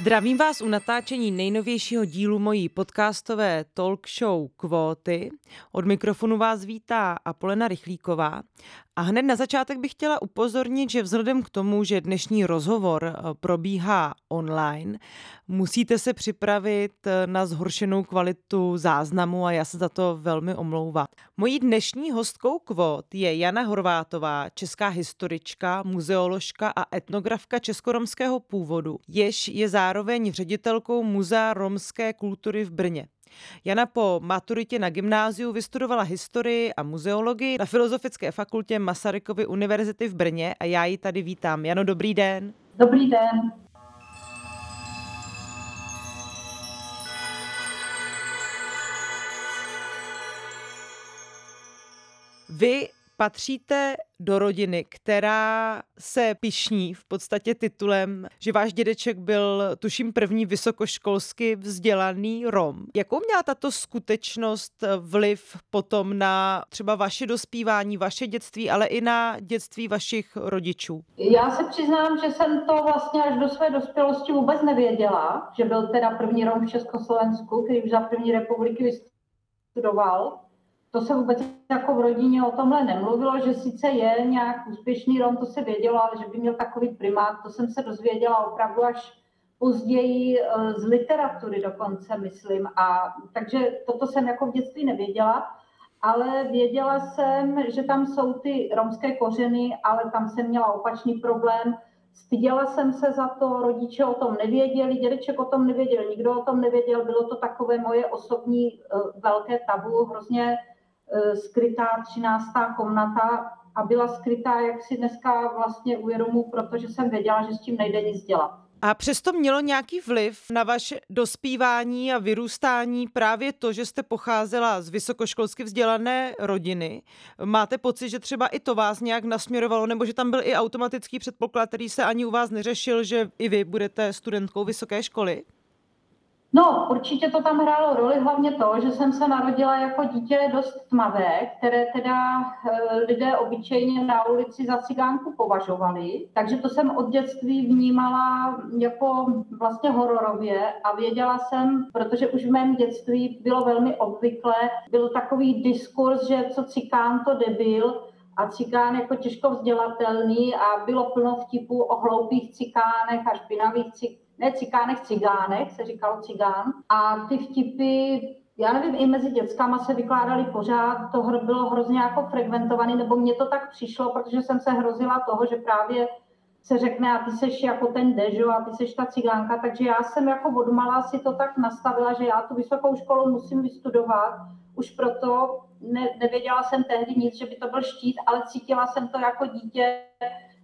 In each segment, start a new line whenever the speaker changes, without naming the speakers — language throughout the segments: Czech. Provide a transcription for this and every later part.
Zdravím vás u natáčení nejnovějšího dílu mojí podcastové talk show Kvóty. Od mikrofonu vás vítá Apolena Rychlíková. A hned na začátek bych chtěla upozornit, že vzhledem k tomu, že dnešní rozhovor eh, probíhá online, musíte se připravit eh, na zhoršenou kvalitu záznamu a já se za to velmi omlouvám. Mojí dnešní hostkou kvót je Jana Horvátová, česká historička, muzeoložka a etnografka českoromského původu, jež je zároveň ředitelkou Muzea romské kultury v Brně. Jana po maturitě na gymnáziu vystudovala historii a muzeologii na Filozofické fakultě Masarykovy univerzity v Brně a já ji tady vítám. Jano, dobrý den.
Dobrý den.
Vy patříte do rodiny, která se pišní v podstatě titulem, že váš dědeček byl, tuším, první vysokoškolsky vzdělaný Rom. Jakou měla tato skutečnost vliv potom na třeba vaše dospívání, vaše dětství, ale i na dětství vašich rodičů?
Já se přiznám, že jsem to vlastně až do své dospělosti vůbec nevěděla, že byl teda první Rom v Československu, který už za první republiky vystudoval to se vůbec jako v rodině o tomhle nemluvilo, že sice je nějak úspěšný Rom, to se vědělo, ale že by měl takový primát, to jsem se dozvěděla opravdu až později eh, z literatury dokonce, myslím. A, takže toto jsem jako v dětství nevěděla, ale věděla jsem, že tam jsou ty romské kořeny, ale tam jsem měla opačný problém. Styděla jsem se za to, rodiče o tom nevěděli, dědeček o tom nevěděl, nikdo o tom nevěděl, bylo to takové moje osobní uh, velké tabu, hrozně Eh, skrytá 13. komnata a byla skrytá, jak si dneska vlastně uvědomu, protože jsem věděla, že s tím nejde nic dělat.
A přesto mělo nějaký vliv na vaše dospívání a vyrůstání právě to, že jste pocházela z vysokoškolsky vzdělané rodiny. Máte pocit, že třeba i to vás nějak nasměrovalo, nebo že tam byl i automatický předpoklad, který se ani u vás neřešil, že i vy budete studentkou vysoké školy?
No, určitě to tam hrálo roli, hlavně to, že jsem se narodila jako dítě dost tmavé, které teda e, lidé obyčejně na ulici za cigánku považovali. Takže to jsem od dětství vnímala jako vlastně hororově a věděla jsem, protože už v mém dětství bylo velmi obvyklé, byl takový diskurs, že co cikán to debil, a cikán jako těžko vzdělatelný a bylo plno vtipů o hloupých cikánech a špinavých cikánech ne cikánech, cigánech, se říkalo cigán. A ty vtipy, já nevím, i mezi dětskama se vykládaly pořád, to bylo hrozně jako frekventovaný, nebo mně to tak přišlo, protože jsem se hrozila toho, že právě se řekne, a ty seš jako ten dežo a ty seš ta cigánka, takže já jsem jako odmala si to tak nastavila, že já tu vysokou školu musím vystudovat, už proto ne, nevěděla jsem tehdy nic, že by to byl štít, ale cítila jsem to jako dítě,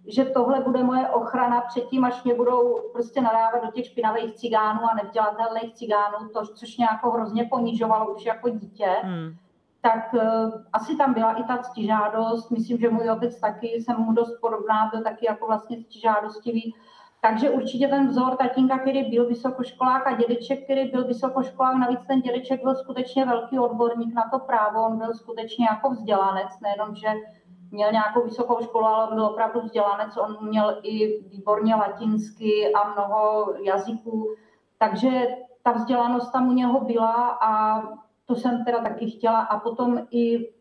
že tohle bude moje ochrana před tím, až mě budou prostě nadávat do těch špinavých cigánů a nevdělatelných cigánů, to, což mě jako hrozně ponižovalo už jako dítě. Hmm. Tak uh, asi tam byla i ta ctižádost. Myslím, že můj otec taky, jsem mu dost podobná, byl taky jako vlastně ctižádostivý. Takže určitě ten vzor tatínka, který byl vysokoškolák a dědeček, který byl vysokoškolák, navíc ten dědeček byl skutečně velký odborník na to právo, on byl skutečně jako vzdělanec, nejenom, že měl nějakou vysokou školu, ale byl opravdu vzdělanec, on měl i výborně latinsky a mnoho jazyků, takže ta vzdělanost tam u něho byla a to jsem teda taky chtěla. A potom i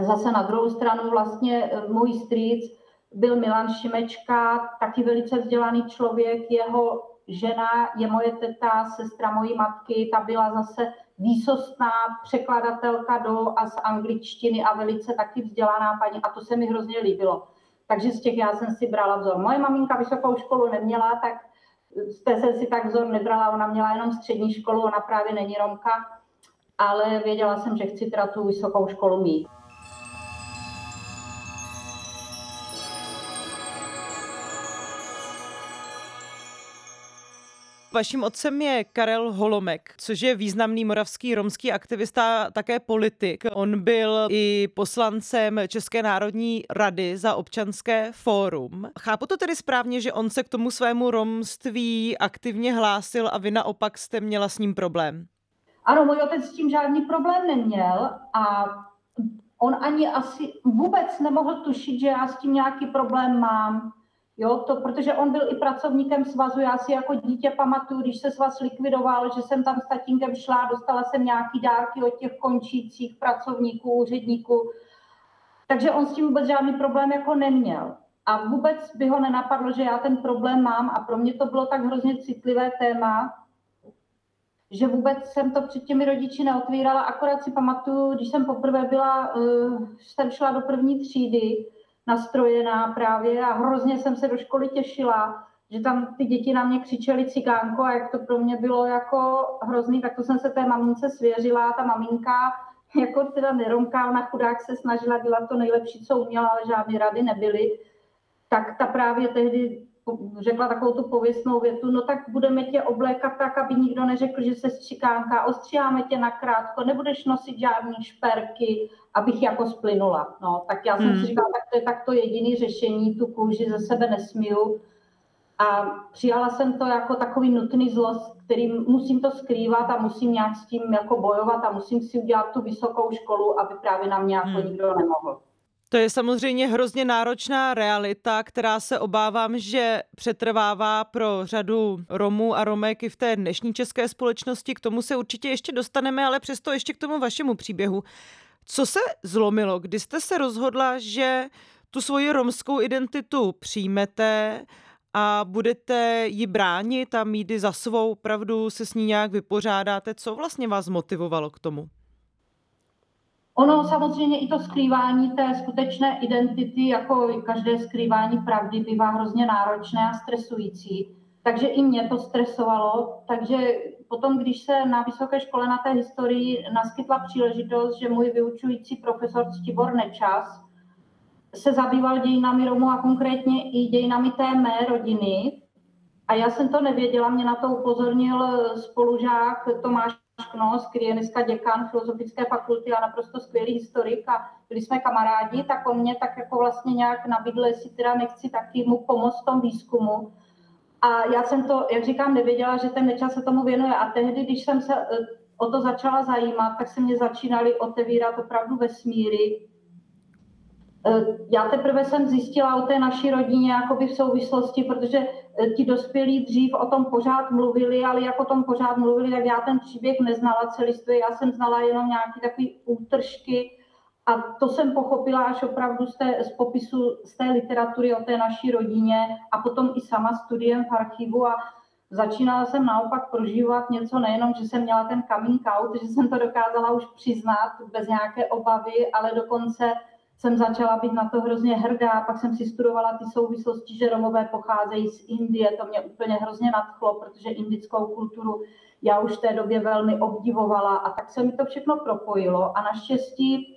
zase na druhou stranu vlastně eh, můj strýc byl Milan Šimečka, taky velice vzdělaný člověk, jeho žena je moje teta, sestra mojí matky, ta byla zase výsostná překladatelka do a z angličtiny a velice taky vzdělaná paní a to se mi hrozně líbilo. Takže z těch já jsem si brala vzor. Moje maminka vysokou školu neměla, tak z té jsem si tak vzor nebrala, ona měla jenom střední školu, ona právě není Romka, ale věděla jsem, že chci teda tu vysokou školu mít.
Vaším otcem je Karel Holomek, což je významný moravský romský aktivista, také politik. On byl i poslancem České národní rady za občanské fórum. Chápu to tedy správně, že on se k tomu svému romství aktivně hlásil a vy naopak jste měla s ním problém?
Ano, můj otec s tím žádný problém neměl a on ani asi vůbec nemohl tušit, že já s tím nějaký problém mám Jo, to, protože on byl i pracovníkem svazu, já si jako dítě pamatuju, když se svaz likvidoval, že jsem tam s tatínkem šla, dostala jsem nějaký dárky od těch končících pracovníků, úředníků, takže on s tím vůbec žádný problém jako neměl. A vůbec by ho nenapadlo, že já ten problém mám a pro mě to bylo tak hrozně citlivé téma, že vůbec jsem to před těmi rodiči neotvírala. Akorát si pamatuju, když jsem poprvé byla, uh, jsem šla do první třídy, nastrojená právě a hrozně jsem se do školy těšila, že tam ty děti na mě křičely cigánko a jak to pro mě bylo jako hrozný, tak to jsem se té mamince svěřila. Ta maminka jako teda neromká, ona chudák se snažila dělat to nejlepší, co uměla, ale žádné rady nebyly. Tak ta právě tehdy řekla takovou tu pověstnou větu, no tak budeme tě oblékat tak, aby nikdo neřekl, že se střikánka, ostříháme tě na krátko, nebudeš nosit žádný šperky, abych jako splynula. No, tak já jsem hmm. si říkala, tak to je takto jediný řešení, tu kůži ze sebe nesmiju. A přijala jsem to jako takový nutný zlost, který musím to skrývat a musím nějak s tím jako bojovat a musím si udělat tu vysokou školu, aby právě na mě jako hmm. nikdo nemohl.
To je samozřejmě hrozně náročná realita, která se obávám, že přetrvává pro řadu Romů a Romek i v té dnešní české společnosti. K tomu se určitě ještě dostaneme, ale přesto ještě k tomu vašemu příběhu. Co se zlomilo, kdy jste se rozhodla, že tu svoji romskou identitu přijmete a budete ji bránit a mít za svou pravdu, se s ní nějak vypořádáte? Co vlastně vás motivovalo k tomu?
Ono samozřejmě i to skrývání té skutečné identity, jako každé skrývání pravdy, bývá hrozně náročné a stresující. Takže i mě to stresovalo. Takže potom, když se na vysoké škole na té historii naskytla příležitost, že můj vyučující profesor Ctibor Nečas se zabýval dějinami Romů a konkrétně i dějinami té mé rodiny. A já jsem to nevěděla, mě na to upozornil spolužák Tomáš Knos, který je dneska děkan Filozofické fakulty a naprosto skvělý historik a byli jsme kamarádi, tak on mě tak jako vlastně nějak nabídl, jestli teda nechci taky mu pomoct v tom výzkumu. A já jsem to, jak říkám, nevěděla, že ten nečas se tomu věnuje. A tehdy, když jsem se eh, o to začala zajímat, tak se mě začínaly otevírat opravdu vesmíry, já teprve jsem zjistila o té naší rodině jakoby v souvislosti, protože eh, ti dospělí dřív o tom pořád mluvili, ale jak o tom pořád mluvili, tak já ten příběh neznala celistvě, já jsem znala jenom nějaké takové útržky a to jsem pochopila až opravdu z, té, z popisu z té literatury o té naší rodině a potom i sama studiem v archivu a začínala jsem naopak prožívat něco nejenom, že jsem měla ten coming out, že jsem to dokázala už přiznat bez nějaké obavy, ale dokonce jsem začala být na to hrozně hrdá, pak jsem si studovala ty souvislosti, že Romové pocházejí z Indie, to mě úplně hrozně nadchlo, protože indickou kulturu já už v té době velmi obdivovala a tak se mi to všechno propojilo a naštěstí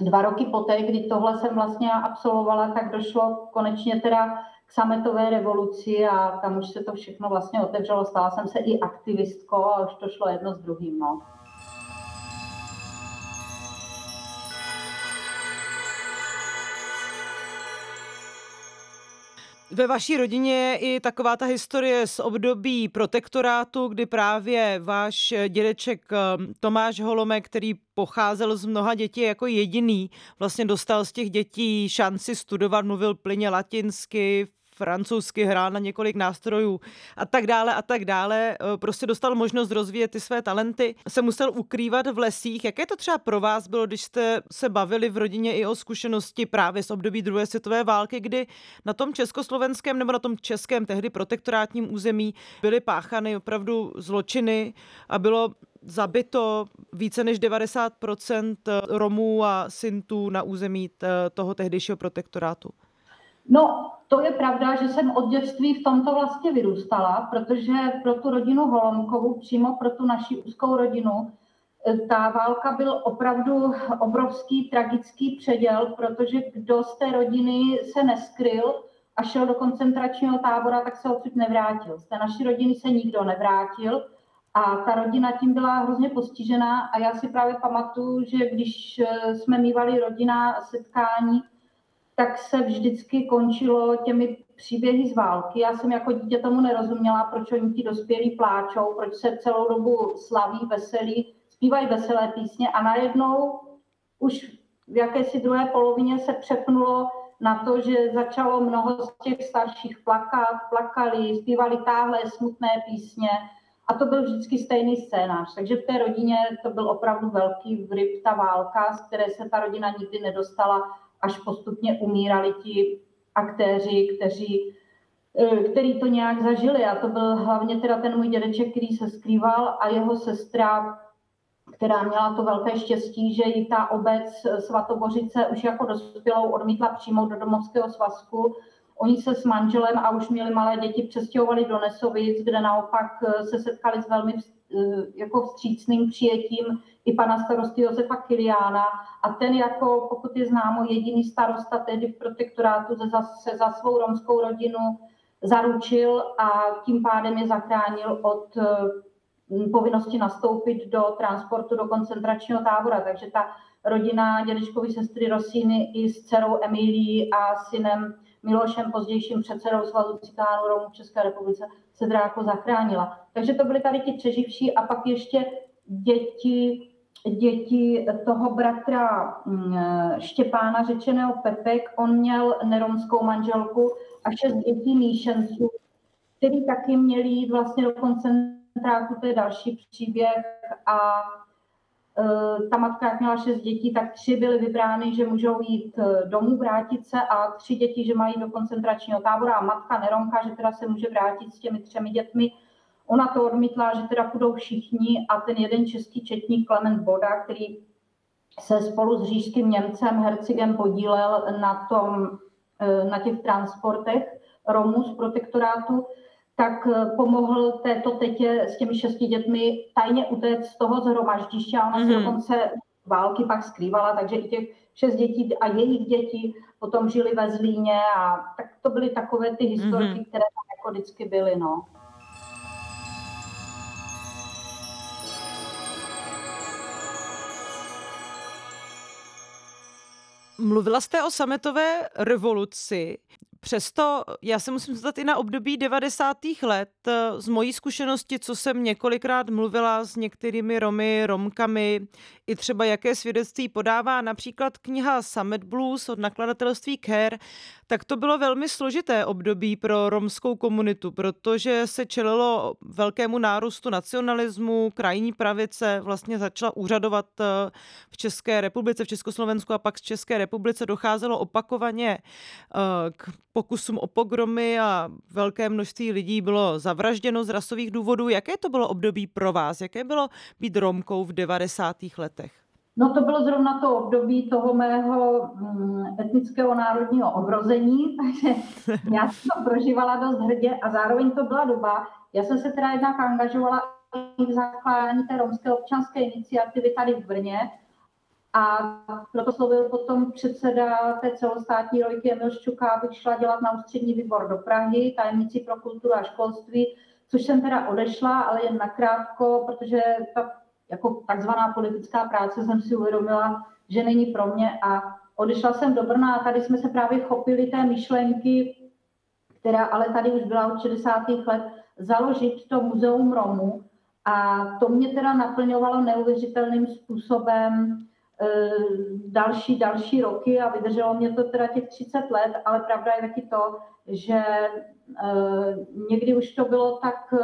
dva roky poté, kdy tohle jsem vlastně absolvovala, tak došlo konečně teda k sametové revoluci a tam už se to všechno vlastně otevřelo, stala jsem se i aktivistkou a už to šlo jedno s druhým. No.
Ve vaší rodině je i taková ta historie z období protektorátu, kdy právě váš dědeček eh, Tomáš Holomek, který pocházel z mnoha dětí jako jediný, vlastně dostal z těch dětí šanci studovat, mluvil plyně latinsky, francouzsky, hrál na několik nástrojů a tak dále a tak dále. Eh, prostě dostal možnost rozvíjet ty své talenty, se musel ukrývat v lesích. Jaké to třeba pro vás bylo, když jste se bavili v rodině i o zkušenosti právě z období druhé světové války, kdy na tom československém nebo na tom českém tehdy protektorátním území byly páchany opravdu zločiny a bylo zabito více než 90% Romů a Sintů na území toho tehdejšího protektorátu.
No, to je pravda, že jsem od dětství v tomto vlastně vyrůstala, protože pro tu rodinu Holomkovu, přímo pro tu naši úzkou rodinu, eh, ta válka byl opravdu obrovský tragický předěl, protože kdo z té rodiny se neskryl a šel do koncentračního tábora, tak se odsud nevrátil. Z té naší rodiny se nikdo nevrátil a ta rodina tím byla hrozně postižená a já si právě pamatuju, že když eh, jsme mývali rodina setkání, tak se vždycky končilo těmi příběhy z války. Já jsem jako dítě tomu nerozuměla, proč oni ti dospělí pláčou, proč se celou dobu slaví, veselí, zpívají veselé písně a najednou už v jakési druhé polovině se přepnulo na to, že začalo mnoho z těch starších plakat, plakali, zpívali táhle smutné písně a to byl vždycky stejný scénář. Takže v té rodině to byl opravdu velký vryb, ta válka, z které se ta rodina nikdy nedostala, až postupně umírali ti aktéři, kteří eh, který to nějak zažili a to byl hlavně teda ten můj dědeček, který se skrýval a jeho sestra, která měla to velké štěstí, že ji ta obec Svatobořice už jako dospělou odmítla přijmout do domovského svazku. Oni se s manželem a už měli malé děti přestěhovali do Nesovic, kde naopak eh, se setkali s velmi eh, jako vstřícným přijetím i pana starosty Josefa Kiliána. A ten jako, pokud je známo, jediný starosta tehdy v protektorátu se za, se za svou romskou rodinu zaručil a tím pádem je zachránil od eh, povinnosti nastoupit do transportu do koncentračního tábora. Takže ta rodina dědečkovy sestry Rosíny i s dcerou Emilí a synem Milošem, pozdějším předsedou Svazu Citánů Romů v České republice, se dráko zachránila. Takže to byly tady ti přeživší a pak ještě děti, děti toho bratra mm, Štěpána, řečeného Pepek. On měl neromskou manželku a šest dětí míšenců, který taky měli jít vlastně do koncentráku, to je další příběh a Eh, ta matka, jak měla šest dětí, tak tři byly vybrány, že můžou jít eh, domů, vrátit se a tři děti, že mají do koncentračního tábora a matka Neronka, že teda se může vrátit s těmi třemi dětmi. Ona to odmítla, že teda půjdou všichni a ten jeden český četník Klement Boda, který se spolu s říšským Němcem Hercigem podílel na, tom, eh, na těch transportech Romů z protektorátu, tak eh, pomohl této tetě s těmi šesti dětmi tajně utéct z toho zhromaždiště a ona mm-hmm. se mhm. dokonce války pak skrývala, takže i těch šest dětí a jejich děti potom žili ve Zlíně a tak to byly takové ty historky, mm-hmm. které tam jako vždycky byly, no.
Mluvila jste o sametové revoluci. Přesto já se musím zeptat i na období 90. let. Z mojí zkušenosti, co jsem několikrát mluvila s některými Romy, Romkami, i třeba jaké svědectví podává například kniha Summit Blues od nakladatelství Care, tak to bylo velmi složité období pro romskou komunitu, protože se čelilo velkému nárůstu nacionalismu, krajní pravice vlastně začala úřadovat eh, v České republice, v Československu a pak z České republice docházelo opakovaně eh, k pokusům o pogromy a velké množství lidí bylo zavražděno z rasových důvodů. Jaké to bylo období pro vás? Jaké bylo být Romkou v 90. letech?
No to bylo zrovna to období toho mého mm, etnického národního obrození, takže já jsem to prožívala dost hrdě a zároveň to byla doba, já jsem se teda jednak angažovala v zakládání té romské občanské iniciativy tady v Brně a proto slovil potom předseda té celostátní rojky Emil Ščuka, abych šla dělat na ústřední výbor do Prahy, tajemnici pro kulturu a školství, což jsem teda odešla, ale jen nakrátko, protože ta jako takzvaná politická práce jsem si uvědomila, že není pro mě a odešla jsem do Brna a tady jsme se právě chopili té myšlenky, která ale tady už byla od 60. let, založit to muzeum Romu a to mě teda naplňovalo neuvěřitelným způsobem další, další roky a vydrželo mě to teda těch 30 let, ale pravda je taky to, že e, někdy už to bylo tak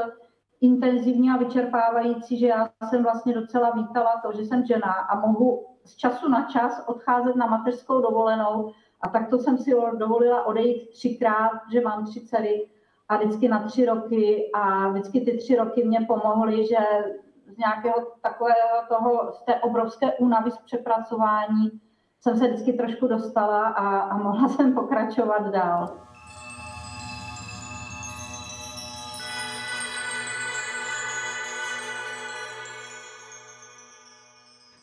intenzivní a vyčerpávající, že já jsem vlastně docela vítala to, že jsem žena a mohu z času na čas odcházet na mateřskou dovolenou a takto jsem si dovolila odejít třikrát, že mám tři dcery a vždycky na tři roky a vždycky ty tři roky mě pomohly, že z nějakého takového toho, z té obrovské únavy z přepracování jsem se vždycky trošku dostala a, a mohla jsem pokračovat dál.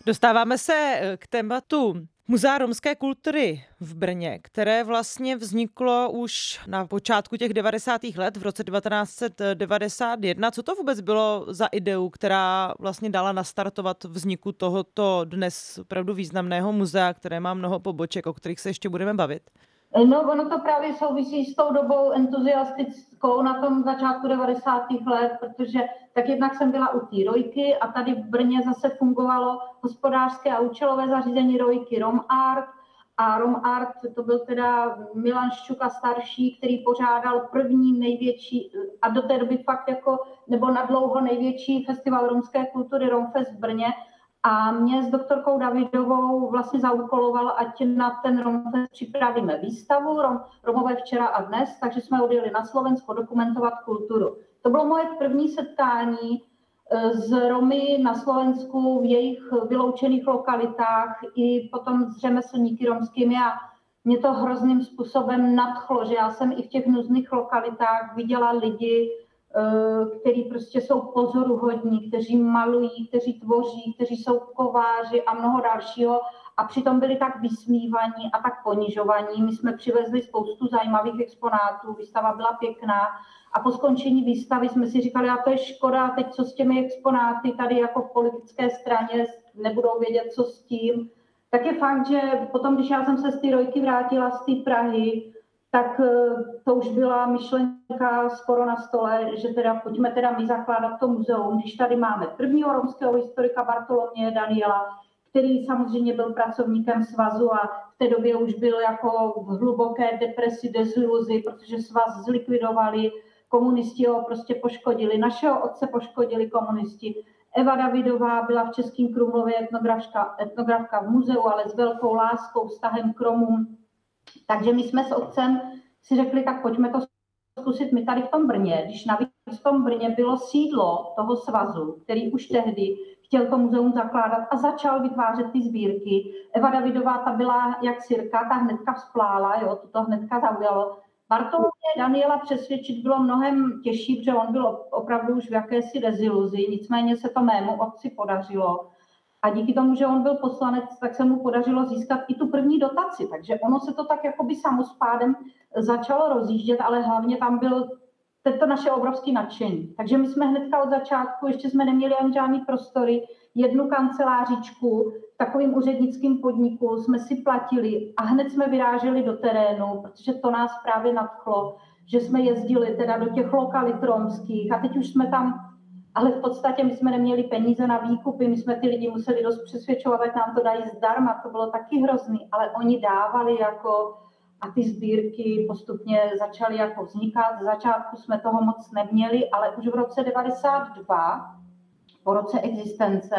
Dostáváme se k tématu Muzea romské kultury v Brně, které vlastně vzniklo už na počátku těch 90. let, v roce 1991. Co to vůbec bylo za ideu, která vlastně dala nastartovat vzniku tohoto dnes opravdu významného muzea, které má mnoho poboček, o kterých se ještě budeme bavit?
No, ono to právě souvisí s tou dobou entuziastickou na tom začátku 90. let, protože tak jednak jsem byla u té Rojky a tady v Brně zase fungovalo hospodářské a účelové zařízení Rojky Rom Art a Rom Art, to byl teda Milan Ščuka starší, který pořádal první největší, a do té doby fakt jako, nebo na dlouho největší festival romské kultury Romfest v Brně. A mě s doktorkou Davidovou vlastně zaúkoloval, ať na ten Romfest připravíme výstavu Rom, Romové včera a dnes, takže jsme odjeli na Slovensko dokumentovat kulturu. To bylo moje první setkání s eh, Romy na Slovensku v jejich vyloučených lokalitách i potom s řemeslníky romskými a mě to hrozným způsobem nadchlo, že já jsem i v těch nuzných lokalitách viděla lidi, eh, kteří prostě jsou pozoruhodní, kteří malují, kteří tvoří, kteří jsou kováři a mnoho dalšího a přitom byli tak vysmívaní a tak ponižovaní. My jsme přivezli spoustu zajímavých exponátů, výstava byla pěkná a po skončení výstavy jsme si říkali, a to je škoda, teď co s těmi exponáty tady jako v politické straně nebudou vědět, co s tím. Tak je fakt, že potom, když já jsem se z té rojky vrátila z té Prahy, tak eh, to už byla myšlenka skoro na stole, že teda pojďme teda my zakládat to muzeum, když tady máme prvního romského historika Bartolomě Daniela, který samozřejmě byl pracovníkem svazu a v té době už byl jako v hluboké depresi, deziluzi, protože svaz zlikvidovali, komunisti ho prostě poškodili, našeho otce poškodili komunisti. Eva Davidová byla v Českém Krumlově etnografka, etnografka v muzeu, ale s velkou láskou, vztahem k Romům. Takže my jsme s otcem si řekli, tak pojďme to zkusit my tady v tom Brně, když navíc v tom Brně bylo sídlo toho svazu, který už tehdy chtěl to muzeum zakládat a začal vytvářet ty sbírky. Eva Davidová ta byla jak sirka, ta hnedka vzplála, jo, to, to hnedka zaujalo. Bartolomě Daniela přesvědčit bylo mnohem těžší, protože on byl opravdu už v jakési deziluzi, nicméně se to mému otci podařilo. A díky tomu, že on byl poslanec, tak se mu podařilo získat i tu první dotaci. Takže ono se to tak jakoby samospádem začalo rozjíždět, ale hlavně tam byl to naše obrovské nadšení. Takže my jsme hnedka od začátku, ještě jsme neměli ani žádný prostory, jednu kancelářičku v takovým úřednickým podniku jsme si platili a hned jsme vyráželi do terénu, protože to nás právě nadchlo, že jsme jezdili teda do těch lokalit romských a teď už jsme tam, ale v podstatě my jsme neměli peníze na výkupy, my jsme ty lidi museli dost přesvědčovat, ať nám to dají zdarma, to bylo taky hrozný, ale oni dávali jako a ty sbírky postupně začaly jako vznikat. Z začátku jsme toho moc neměli, ale už v roce 92, po roce existence,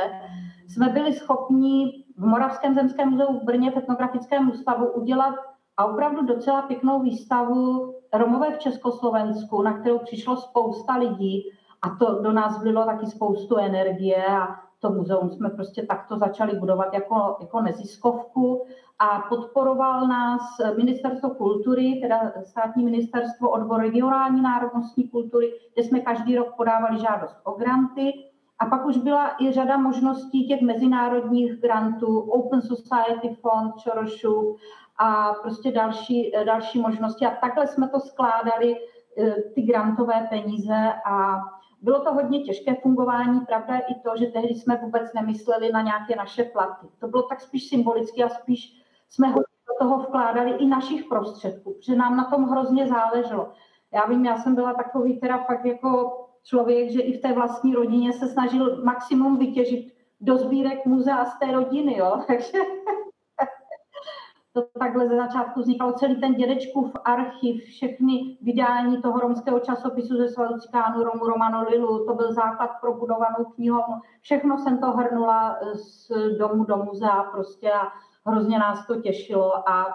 jsme byli schopni v Moravském zemském muzeu v Brně v etnografickém ústavu udělat a opravdu docela pěknou výstavu Romové v Československu, na kterou přišlo spousta lidí a to do nás vlilo taky spoustu energie a to muzeum jsme prostě takto začali budovat jako, jako neziskovku a podporoval nás Ministerstvo kultury, teda státní ministerstvo, odbor regionální národnostní kultury, kde jsme každý rok podávali žádost o granty. A pak už byla i řada možností těch mezinárodních grantů, Open Society Fund, Čorošu a prostě další, další možnosti. A takhle jsme to skládali, eh, ty grantové peníze a bylo to hodně těžké fungování, pravda je i to, že tehdy jsme vůbec nemysleli na nějaké naše platy. To bylo tak spíš symbolicky a spíš jsme do toho vkládali i našich prostředků, protože nám na tom hrozně záleželo. Já vím, já jsem byla takový teda fakt jako člověk, že i v té vlastní rodině se snažil maximum vytěžit do sbírek muzea z té rodiny, jo, takže to takhle ze začátku vznikalo celý ten dědečkův archiv, všechny vydání toho romského časopisu ze svazu Romu, Romano Lilu, to byl základ pro budovanou knihovnu. Všechno jsem to hrnula z domu do muzea prostě a hrozně nás to těšilo a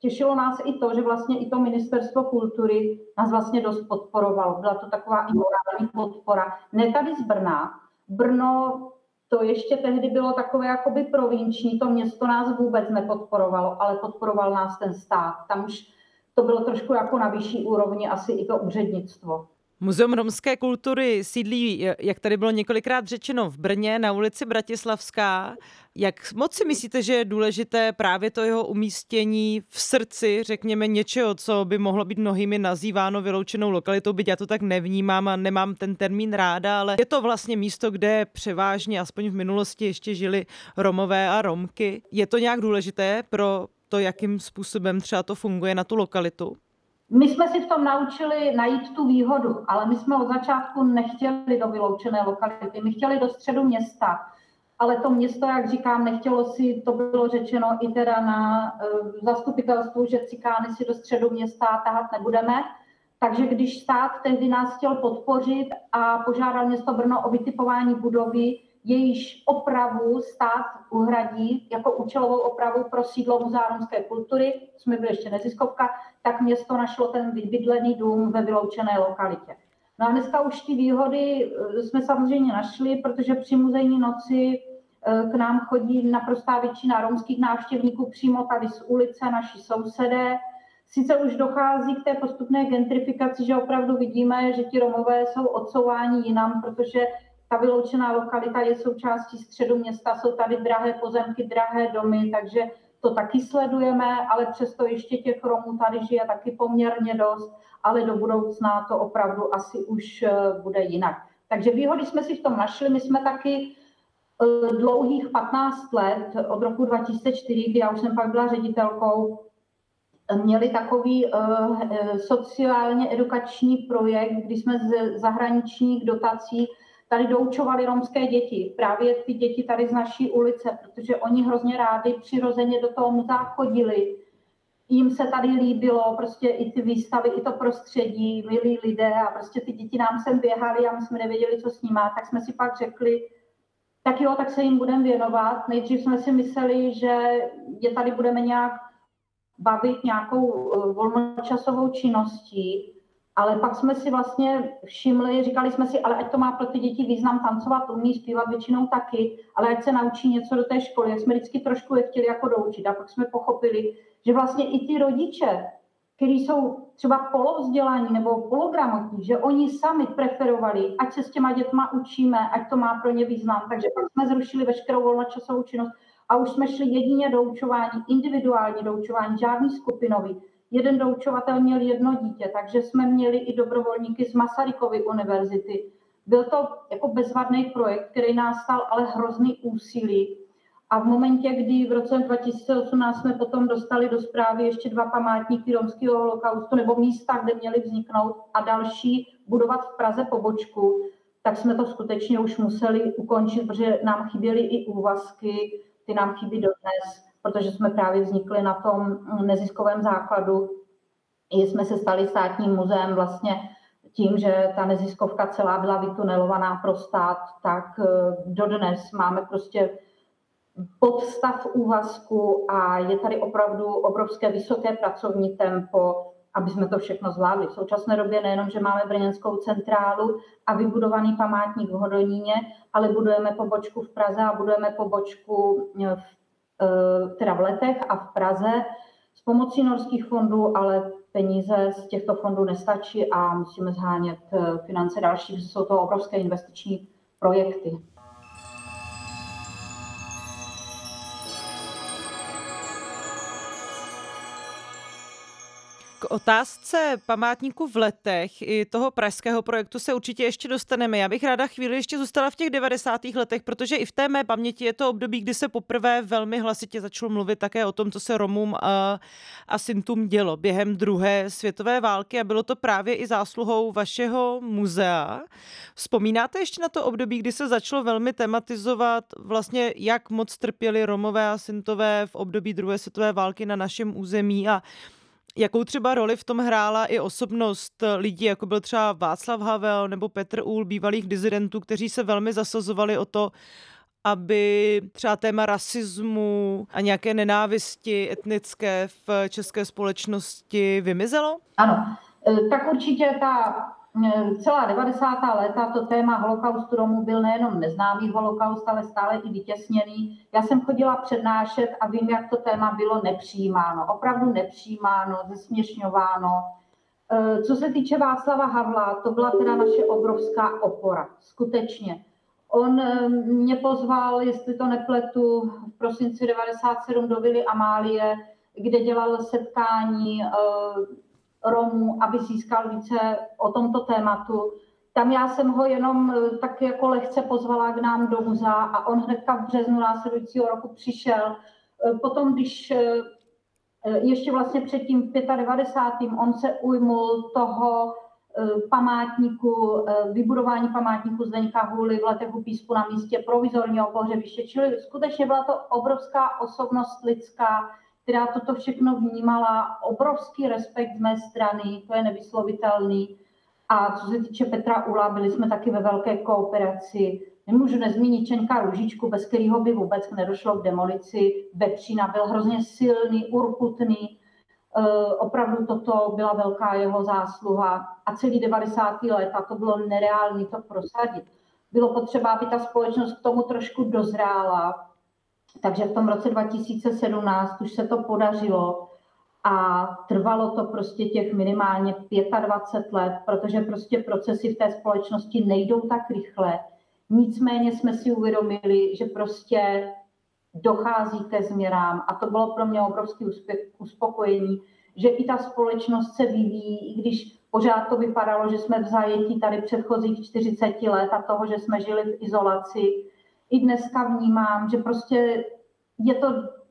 těšilo nás i to, že vlastně i to ministerstvo kultury nás vlastně dost podporovalo. Byla to taková i morální podpora. Ne tady z Brna. Brno to ještě tehdy bylo takové jakoby provinční, to město nás vůbec nepodporovalo, ale podporoval nás ten stát. Tam už to bylo trošku jako na vyšší úrovni asi i to úřednictvo.
Muzeum romské kultury sídlí, jak tady bylo několikrát řečeno, v Brně na ulici Bratislavská. Jak moc si myslíte, že je důležité právě to jeho umístění v srdci, řekněme, něčeho, co by mohlo být mnohými nazýváno vyloučenou lokalitou, byť já to tak nevnímám a nemám ten termín ráda, ale je to vlastně místo, kde převážně, aspoň v minulosti, ještě žili Romové a Romky. Je to nějak důležité pro to, jakým způsobem třeba to funguje na tu lokalitu?
My jsme si v tom naučili najít tu výhodu, ale my jsme od začátku nechtěli do vyloučené lokality, my chtěli do středu města. ale to město, jak říkám, nechtělo si, to bylo řečeno i teda na uh, zastupitelstvu, že cikány si do středu města tahat nebudeme. Takže když stát tehdy nás chtěl podpořit a požádal město Brno o vytipování budovy, jejíž opravu stát uhradí jako účelovou opravu pro sídlo Muzea kultury, jsme byli ještě neziskovka, tak město našlo ten vybydlený dům ve vyloučené lokalitě. No a dneska už ty výhody eh, jsme samozřejmě našli, protože při muzejní noci eh, k nám chodí naprostá většina romských návštěvníků přímo tady z ulice, naši sousedé. Sice už dochází k té postupné gentrifikaci, že opravdu vidíme, že ti Romové jsou odsouváni jinam, protože ta vyloučená lokalita je součástí středu města, jsou tady drahé pozemky, drahé domy, takže to taky sledujeme, ale přesto ještě těch Romů tady žije taky poměrně dost, ale do budoucna to opravdu asi už eh, bude jinak. Takže výhody jsme si v tom našli, my jsme taky eh, dlouhých 15 let, od roku 2004, kdy já už jsem pak byla ředitelkou, měli takový uh, sociálně edukační projekt, kdy jsme z zahraničních dotací tady doučovali romské děti, právě ty děti tady z naší ulice, protože oni hrozně rádi přirozeně do toho muzea chodili. Jim se tady líbilo prostě i ty výstavy, i to prostředí, milí lidé a prostě ty děti nám sem běhali a my jsme nevěděli, co s nimi, tak jsme si pak řekli, tak jo, tak se jim budeme věnovat. Nejdřív jsme si mysleli, že je tady budeme nějak bavit nějakou eh, volnočasovou činností, ale pak jsme si vlastně všimli, říkali jsme si, ale ať to má pro ty děti význam tancovat, umí zpívat většinou taky, ale ať se naučí něco do té školy, jak jsme vždycky trošku je chtěli jako doučit. A pak jsme pochopili, že vlastně i ty rodiče, kteří jsou třeba polovzdělaní nebo pologramotní, že oni sami preferovali, ať se s těma dětma učíme, ať to má pro ně význam. Takže pak jsme zrušili veškerou volnočasovou činnost a už jsme šli jedině doučování, individuální doučování, žádný skupinový jeden doučovatel měl jedno dítě, takže jsme měli i dobrovolníky z Masarykovy univerzity. Byl to jako bezvadný projekt, který nás stal ale hrozný úsilí. A v momentě, kdy v roce 2018 jsme potom dostali do zprávy ještě dva památníky romského holokaustu nebo místa, kde měly vzniknout a další budovat v Praze pobočku, tak jsme to skutečně už museli ukončit, protože nám chyběly i úvazky, ty nám chybí dodnes protože jsme právě vznikli na tom neziskovém základu. Jsme se stali státním muzeem vlastně tím, že ta neziskovka celá byla vytunelovaná pro stát, tak eh, dodnes máme prostě podstav úvazku a je tady opravdu obrovské vysoké pracovní tempo, aby jsme to všechno zvládli. V současné době nejenom, že máme brněnskou centrálu a vybudovaný památník v Hodoníně, ale budujeme pobočku v Praze a budujeme pobočku v Eh, teda v letech a v Praze s pomocí norských fondů, ale peníze z těchto fondů nestačí a musíme zhánět eh, finance další, protože jsou to obrovské investiční projekty.
Otázce památníku v letech i toho pražského projektu se určitě ještě dostaneme. Já bych ráda chvíli ještě zůstala v těch 90. letech, protože i v té mé paměti je to období, kdy se poprvé velmi hlasitě začalo mluvit také o tom, co se Romům a, a Sintům dělo během druhé světové války a bylo to právě i zásluhou vašeho muzea. Vzpomínáte ještě na to období, kdy se začalo velmi tematizovat vlastně, jak moc trpěli Romové a Sintové v období druhé světové války na našem území a Jakou třeba roli v tom hrála i osobnost lidí, jako byl třeba Václav Havel nebo Petr Úl, bývalých dizidentů, kteří se velmi zasazovali o to, aby třeba téma rasismu a nějaké nenávisti etnické v české společnosti vymizelo?
Ano, e, tak určitě ta celá 90. léta to téma holokaustu Romů byl nejenom neznámý holokaust, ale stále i vytěsněný. Já jsem chodila přednášet a vím, jak to téma bylo nepřijímáno, opravdu nepřijímáno, zesměšňováno. Eh, co se týče Václava Havla, to byla teda naše obrovská opora, skutečně. On eh, mě pozval, jestli to nepletu, v prosinci 97 do Vily Amálie, kde dělal setkání Romů, aby získal více o tomto tématu. Tam já jsem ho jenom eh, tak jako lehce pozvala k nám do muzea a on hnedka v březnu následujícího roku přišel. Eh, potom, když eh, ještě vlastně před tím 95. on se ujmul toho památníku, vybudování památníku Zdeňka Huly v letech u písku na místě provizorního pohřebiště. Čili skutečně byla to obrovská osobnost lidská, která toto všechno vnímala, obrovský respekt z mé strany, to je nevyslovitelný. A co se týče Petra Ula, byli jsme taky ve velké kooperaci. Nemůžu nezmínit Čenka Ružičku, bez kterého by vůbec nedošlo k demolici Vepřína. Byl hrozně silný, urputný. E, opravdu toto byla velká jeho zásluha. A celý 90. let, a to bylo nereálné to prosadit. Bylo potřeba, aby ta společnost k tomu trošku dozrála. Takže v tom roce 2017 už se to podařilo a trvalo to prostě těch minimálně 25 let, protože prostě procesy v té společnosti nejdou tak rychle. Nicméně jsme si uvědomili, že prostě dochází ke změnám a to bylo pro mě obrovské uspokojení, že i ta společnost se vyvíjí, i když pořád to vypadalo, že jsme v zajetí tady předchozích 40 let a toho, že jsme žili v izolaci. I dneska vnímám, že prostě je to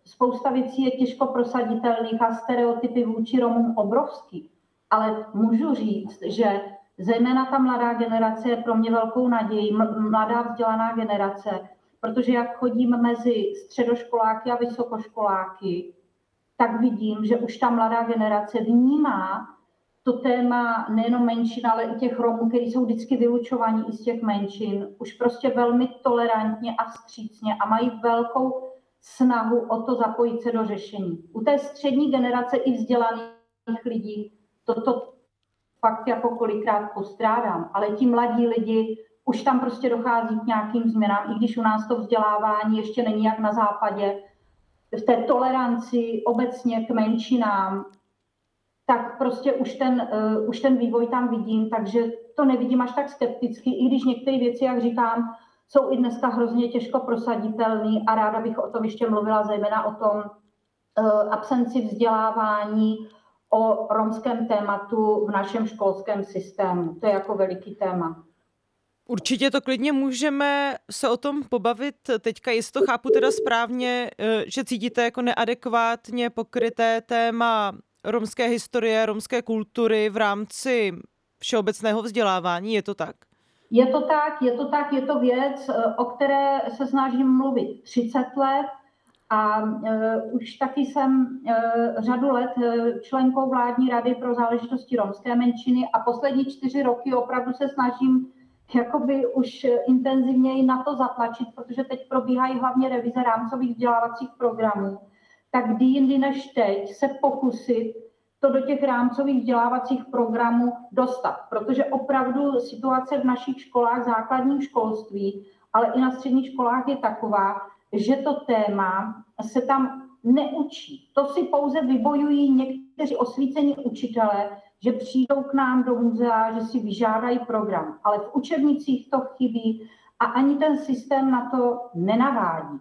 spousta věcí je těžko prosaditelných a stereotypy vůči Romům obrovský. Ale můžu říct, že zejména ta mladá generace je pro mě velkou nadějí, mladá vzdělaná generace, protože jak chodím mezi středoškoláky a vysokoškoláky, tak vidím, že už ta mladá generace vnímá to téma nejenom menšin, ale i těch Romů, kteří jsou vždycky vylučovaní i z těch menšin, už prostě velmi tolerantně a vstřícně a mají velkou snahu o to zapojit se do řešení. U té střední generace i vzdělaných lidí toto fakt jako kolikrát postrádám, ale ti mladí lidi už tam prostě dochází k nějakým změnám, i když u nás to vzdělávání ještě není jak na západě, v té toleranci obecně k menšinám, tak prostě už ten, uh, už ten vývoj tam vidím, takže to nevidím až tak skepticky, i když některé věci, jak říkám, jsou i dneska hrozně těžko prosaditelný a ráda bych o tom ještě mluvila, zejména o tom uh, absenci vzdělávání o romském tématu v našem školském systému. To je jako veliký téma.
Určitě to klidně můžeme se o tom pobavit teďka, jestli to chápu teda správně, eh, že cítíte jako neadekvátně pokryté téma romské historie, romské kultury v rámci všeobecného vzdělávání, je to tak?
Je to tak, je to tak, je to věc, eh, o které se snažím mluvit 30 let a uh, už taky jsem uh, řadu let členkou vládní rady pro záležitosti romské menšiny a poslední čtyři roky opravdu se snažím jakoby už intenzivněji na to zatlačit, protože teď probíhají hlavně revize rámcových vzdělávacích programů, tak kdy jindy než teď se pokusit to do těch rámcových vzdělávacích programů dostat, protože opravdu situace v našich školách, základním školství, ale i na středních školách je taková, že to téma se tam neučí. To si pouze vybojují někteří osvícení učitelé, že přijdou k nám do muzea, že si vyžádají program, ale v učebnicích to chybí a ani ten systém na to nenavádí.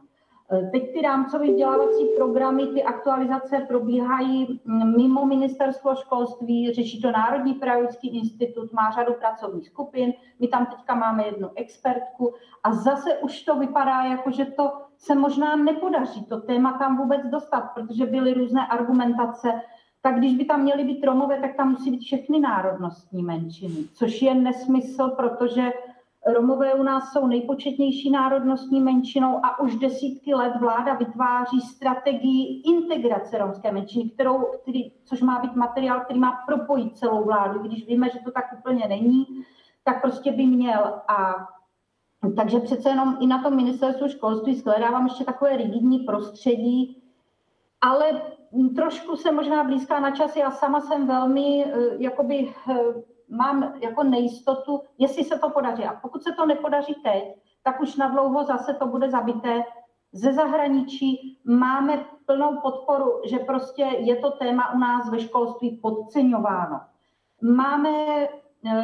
Eh, teď ty rámcové vzdělávací programy, ty aktualizace probíhají mm, mimo ministerstvo školství, řeší to Národní pedagogický institut, má řadu pracovních skupin, my tam teďka máme jednu expertku a zase už to vypadá jako, že to se možná nepodaří to téma tam vůbec dostat, protože byly různé argumentace, tak když by tam měly být Romové, tak tam musí být všechny národnostní menšiny, což je nesmysl, protože Romové u nás jsou nejpočetnější národnostní menšinou a už desítky let vláda vytváří strategii integrace romské menšiny, kterou, který, což má být materiál, který má propojit celou vládu. Když víme, že to tak úplně není, tak prostě by měl. A takže přece jenom i na tom ministerstvu školství shledávám ještě takové rigidní prostředí, ale trošku se možná blízká na čas. Já sama jsem velmi eh, jakoby eh, mám jako nejistotu, jestli se to podaří. A pokud se to nepodaří teď, tak už na dlouho zase to bude zabité. Ze zahraničí máme plnou podporu, že prostě je to téma u nás ve školství podceňováno. Máme e,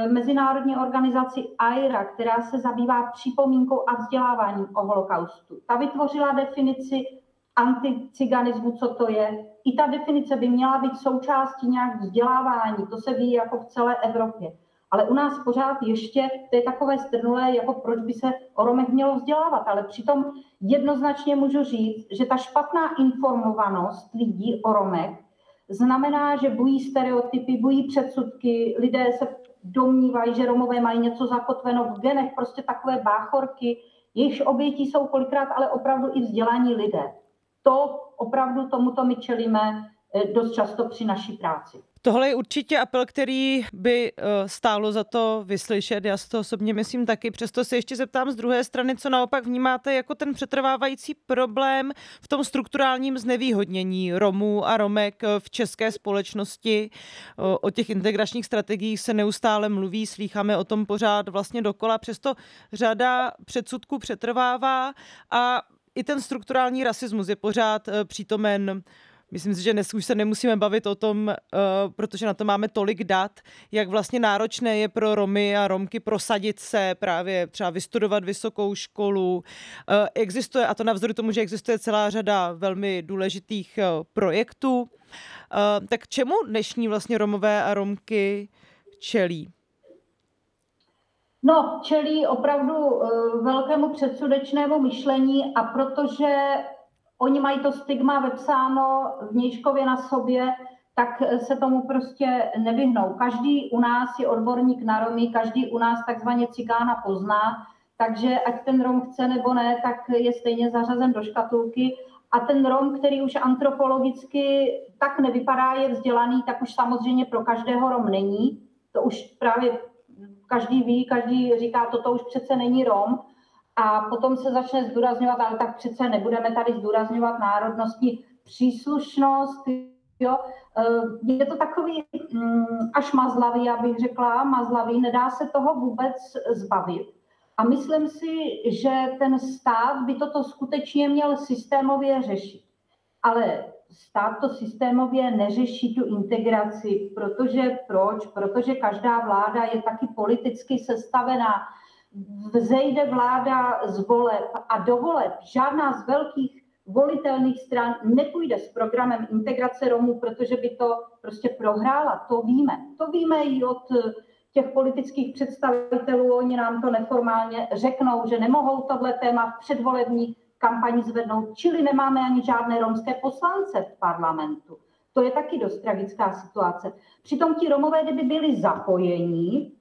mezinárodní organizaci AIRA, která se zabývá připomínkou a vzděláváním o holokaustu. Ta vytvořila definici anticiganismu, co to je. I ta definice by měla být součástí nějak vzdělávání, to se ví jako v celé Evropě. Ale u nás pořád ještě, to je takové strnulé, jako proč by se o Romech mělo vzdělávat, ale přitom jednoznačně můžu říct, že ta špatná informovanost lidí o Romech znamená, že bojí stereotypy, bojí předsudky, lidé se domnívají, že Romové mají něco zakotveno v genech, prostě takové báchorky, jejichž obětí jsou kolikrát ale opravdu i vzdělaní lidé. To opravdu tomuto my čelíme eh, dost často při naší práci.
Tohle je určitě apel, který by eh, stálo za to vyslyšet. Já si to osobně myslím taky. Přesto se ještě zeptám z druhé strany, co naopak vnímáte jako ten přetrvávající problém v tom strukturálním znevýhodnění Romů a Romek eh, v české společnosti. O těch integračních strategiích se neustále mluví, slýcháme o tom pořád vlastně dokola. Přesto řada předsudků přetrvává a i ten strukturální rasismus je pořád přítomen Myslím si, že dnes už se nemusíme bavit o tom, uh, protože na to máme tolik dat, jak vlastně náročné je pro Romy a Romky prosadit se, právě třeba vystudovat vysokou školu. Uh, existuje, a to navzdory tomu, že existuje celá řada velmi důležitých uh, projektů. Uh, tak čemu dnešní vlastně Romové a Romky čelí?
No, čelí opravdu uh, velkému předsudečnému myšlení a protože oni mají to stigma vepsáno v Nějškově na sobě, tak se tomu prostě nevyhnou. Každý u nás je odborník na Romy, každý u nás takzvaně cigána pozná, takže ať ten Rom chce nebo ne, tak je stejně zařazen do škatulky. A ten Rom, který už antropologicky tak nevypadá, je vzdělaný, tak už samozřejmě pro každého Rom není. To už právě každý ví, každý říká, toto už přece není Rom a potom se začne zdůrazňovat, ale tak přece nebudeme tady zdůrazňovat národnostní příslušnost, jo. Eh, je to takový mm, až mazlavý, já bych řekla, mazlavý, nedá se toho vůbec zbavit. A myslím si, že ten stát by toto skutečně měl systémově řešit. Ale stát to systémově neřeší tu integraci, protože proč? Protože každá vláda je taky politicky sestavená vzejde vláda z voleb a do voleb žádná z velkých volitelných stran nepůjde s programem integrace Romů, protože by to prostě prohrála. To víme. To víme i od těch politických představitelů. Oni nám to neformálně řeknou, že nemohou tohle téma v předvolební kampani zvednout, čili nemáme ani žádné romské poslance v parlamentu. To je taky dost tragická situace. Přitom ti Romové, kdyby byli zapojení,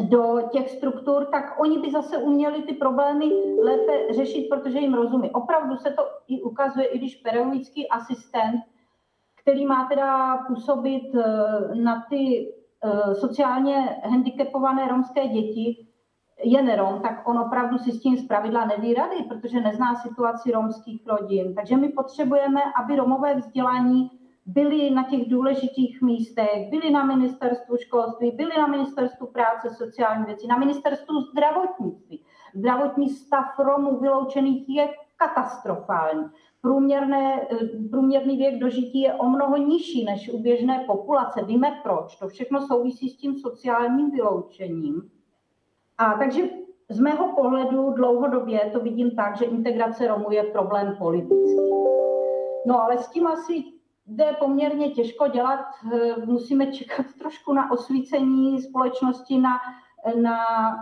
do těch struktur, tak oni by zase uměli ty problémy lépe řešit, protože jim rozumí. Opravdu se to i ukazuje, i když pedagogický asistent, který má teda působit eh, na ty eh, sociálně handicapované romské děti, je nerom, tak on opravdu si s tím zpravidla neví rady, protože nezná situaci romských rodin. Takže my potřebujeme, aby romové vzdělání byli na těch důležitých místech, byli na ministerstvu školství, byli na ministerstvu práce, sociální věcí, na ministerstvu zdravotnictví. Zdravotní stav Romů vyloučených je katastrofální. Průměrné, eh, průměrný věk dožití je o mnoho nižší než u běžné populace. Víme proč. To všechno souvisí s tím sociálním vyloučením. A takže z mého pohledu dlouhodobě to vidím tak, že integrace Romů je problém politický. No ale s tím asi jde poměrně těžko dělat. Eh, musíme čekat trošku na osvícení společnosti, na, na,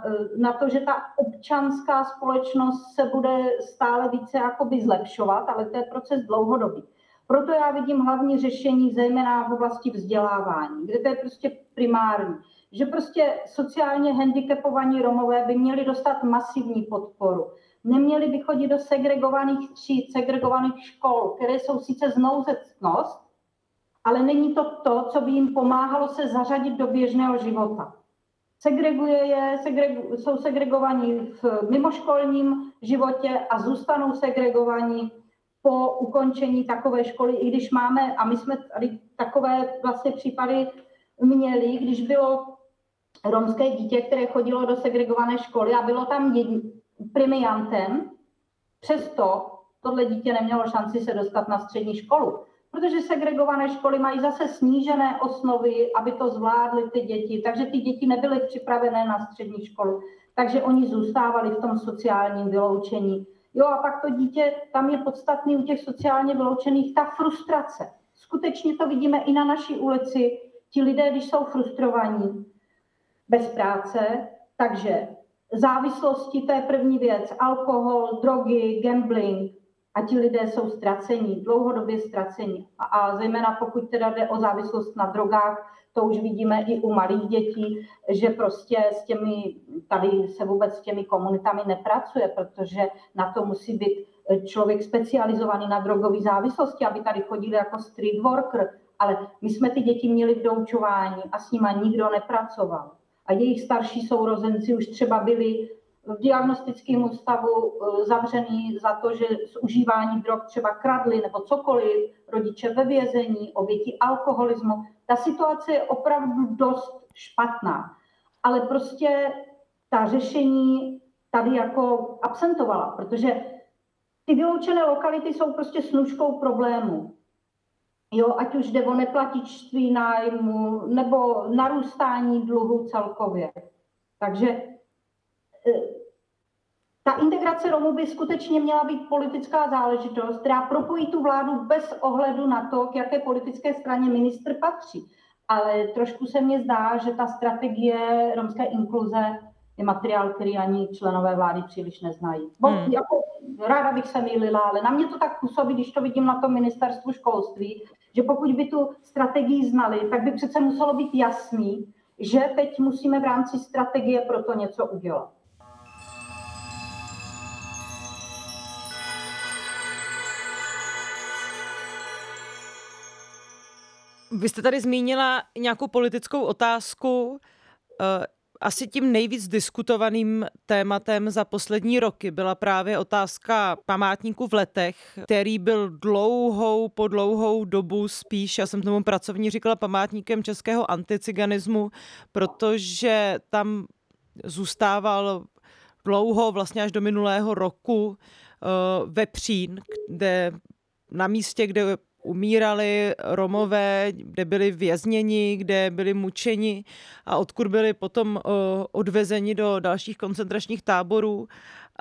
eh, na to, že ta občanská společnost se bude stále více jakoby zlepšovat, ale to je proces dlouhodobý. Proto já vidím hlavní řešení zejména v oblasti vzdělávání, kde to je prostě primární. Že prostě sociálně handicapovaní Romové by měli dostat masivní podporu Neměli by chodit do segregovaných tříd, segregovaných škol, které jsou sice znouzectnost, ale není to to, co by jim pomáhalo se zařadit do běžného života. Segreguje je, segregu, jsou segregovaní v mimoškolním životě a zůstanou segregovaní po ukončení takové školy, i když máme, a my jsme tady takové vlastně případy měli, když bylo romské dítě, které chodilo do segregované školy a bylo tam premiantem, přesto tohle dítě nemělo šanci se dostat na střední školu. Protože segregované školy mají zase snížené osnovy, aby to zvládly ty děti, takže ty děti nebyly připravené na střední školu, takže oni zůstávali v tom sociálním vyloučení. Jo a pak to dítě, tam je podstatný u těch sociálně vyloučených ta frustrace. Skutečně to vidíme i na naší ulici. Ti lidé, když jsou frustrovaní bez práce, takže závislosti, to je první věc, alkohol, drogy, gambling, a ti lidé jsou ztracení, dlouhodobě ztracení. A, a zejména pokud teda jde o závislost na drogách, to už vidíme i u malých dětí, že prostě s těmi, tady se vůbec s těmi komunitami nepracuje, protože na to musí být člověk specializovaný na drogové závislosti, aby tady chodili jako street worker, ale my jsme ty děti měli v doučování a s nima nikdo nepracoval. A jejich starší sourozenci už třeba byli v diagnostickém ústavu eh, zavřený za to, že z užívání drog třeba kradli nebo cokoliv, rodiče ve vězení, oběti alkoholismu. Ta situace je opravdu dost špatná. Ale prostě ta řešení tady jako absentovala, protože ty vyloučené lokality jsou prostě služkou problému. Jo, ať už jde o neplatičství nájmu nebo narůstání dluhu celkově. Takže eh, ta integrace Romů by skutečně měla být politická záležitost, která propojí tu vládu bez ohledu na to, k jaké politické straně ministr patří. Ale trošku se mně zdá, že ta strategie romské inkluze je materiál, který ani členové vlády příliš neznají. Bo, hmm. jako, ráda bych se mýlila, ale na mě to tak působí, když to vidím na tom ministerstvu školství, že pokud by tu strategii znali, tak by přece muselo být jasný, že teď musíme v rámci strategie pro to něco udělat.
Vy jste tady zmínila nějakou politickou otázku. Eh, asi tím nejvíc diskutovaným tématem za poslední roky byla právě otázka památníku v letech, který byl dlouhou, po dlouhou dobu spíš, já jsem tomu pracovní říkala, památníkem českého anticiganismu, protože tam zůstával dlouho, vlastně až do minulého roku, uh, Vepřín, kde na místě, kde umírali Romové, kde byli vězněni, kde byli mučeni a odkud byli potom odvezeni do dalších koncentračních táborů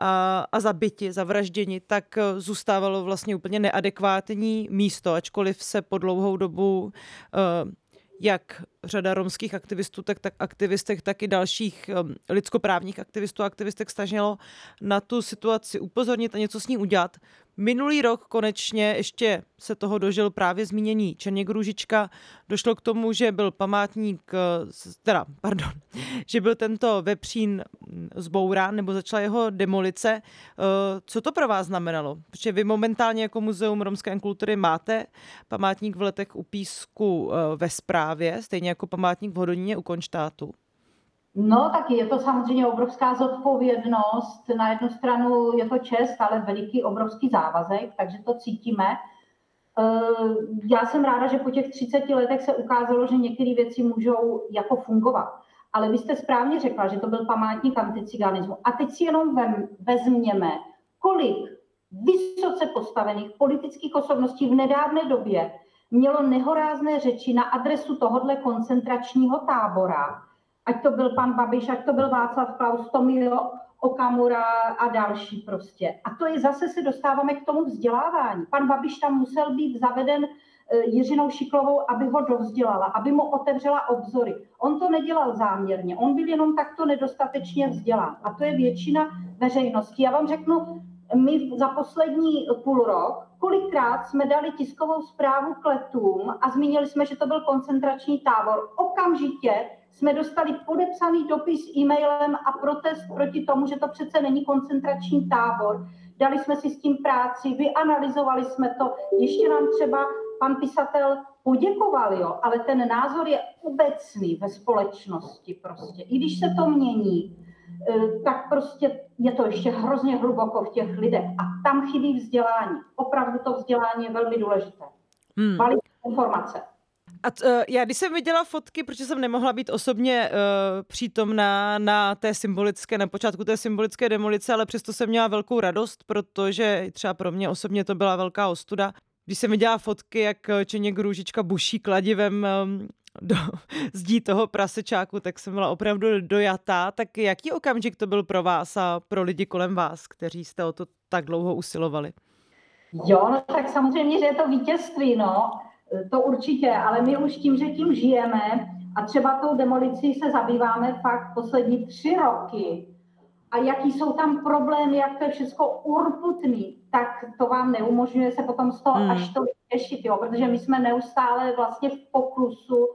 a, a zabiti, zavražděni, tak zůstávalo vlastně úplně neadekvátní místo, ačkoliv se po dlouhou dobu jak řada romských aktivistů, tak, tak aktivistek, tak i dalších um, lidskoprávních aktivistů a aktivistek snažilo na tu situaci upozornit a něco s ní udělat. Minulý rok konečně ještě se toho dožil právě zmínění Černěk Růžička. Došlo k tomu, že byl památník, teda, pardon, že byl tento vepřín zbourán nebo začala jeho demolice. Eh, co to pro vás znamenalo? Protože vy momentálně jako Muzeum romské kultury máte památník v letech u Písku eh, ve správě, stejně jako památník v Hodoníně u Konštátu.
No, tak je to samozřejmě obrovská zodpovědnost. Na jednu stranu je to čest, ale veliký, obrovský závazek, takže to cítíme. Eh, já jsem ráda, že po těch 30 letech se ukázalo, že některé věci můžou jako fungovat. Ale vy jste správně řekla, že to byl památník anticiganismu. A teď si jenom vezměme, kolik vysoce postavených politických osobností v nedávné době mělo nehorázné řeči na adresu tohohle koncentračního tábora, ať to byl pan Babiš, ať to byl Václav Klaus, Tomio Okamura a další prostě. A to je zase se dostáváme k tomu vzdělávání. Pan Babiš tam musel být zaveden eh, Jiřinou Šiklovou, aby ho dovzdělala, aby mu otevřela obzory. On to nedělal záměrně, on byl jenom takto nedostatečně vzdělán. A to je většina veřejnosti. Já vám řeknu, my za poslední půl rok, kolikrát jsme dali tiskovou zprávu k letům a zmínili jsme, že to byl koncentrační tábor. Okamžitě jsme dostali podepsaný dopis e-mailem a protest proti tomu, že to přece není koncentrační tábor. Dali jsme si s tím práci, vyanalizovali jsme to. Ještě nám třeba pan pisatel poděkoval, jo, ale ten názor je obecný ve společnosti prostě. I když se to mění, eh, tak prostě je to ještě hrozně hluboko v těch lidech a tam chybí vzdělání. Opravdu to vzdělání je velmi důležité. Hmm. informace.
A t, uh, já když jsem viděla fotky, protože jsem nemohla být osobně uh, přítomná na té symbolické, na počátku té symbolické demolice, ale přesto jsem měla velkou radost, protože třeba pro mě osobně to byla velká ostuda. Když jsem viděla fotky, jak Čeněk Růžička buší kladivem um, do zdí toho prasečáku, tak jsem byla opravdu dojatá. Tak jaký okamžik to byl pro vás a pro lidi kolem vás, kteří jste o to tak dlouho usilovali?
Jo, no tak samozřejmě, že je to vítězství, no. To určitě, ale my už tím, že tím žijeme a třeba tou demolicí se zabýváme fakt poslední tři roky, a jaký jsou tam problémy, jak to je všechno urputný, tak to vám neumožňuje se potom z toho hmm. až to řešit, jo, protože my jsme neustále vlastně v poklusu,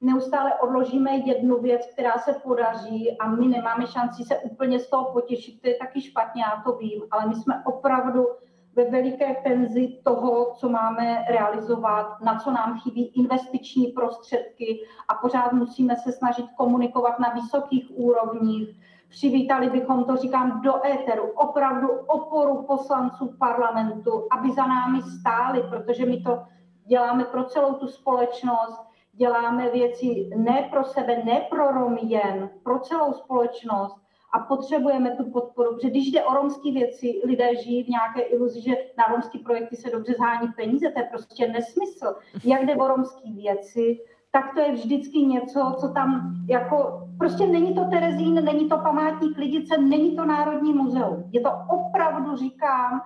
neustále odložíme jednu věc, která se podaří a my nemáme šanci se úplně z toho potěšit, to je taky špatně, já to vím, ale my jsme opravdu ve veliké tenzi toho, co máme realizovat, na co nám chybí investiční prostředky a pořád musíme se snažit komunikovat na vysokých úrovních. Přivítali bychom to, říkám, do éteru, opravdu oporu poslanců parlamentu, aby za námi stáli, protože my to děláme pro celou tu společnost, děláme věci ne pro sebe, ne pro Romy jen, pro celou společnost a potřebujeme tu podporu, protože když jde o romské věci, lidé žijí v nějaké iluzi, že na romské projekty se dobře zhání peníze, to je prostě nesmysl. Jak jde o romské věci, tak to je vždycky něco, co tam jako, prostě není to Terezín, není to památník Lidice, není to Národní muzeum. Je to opravdu, říkám,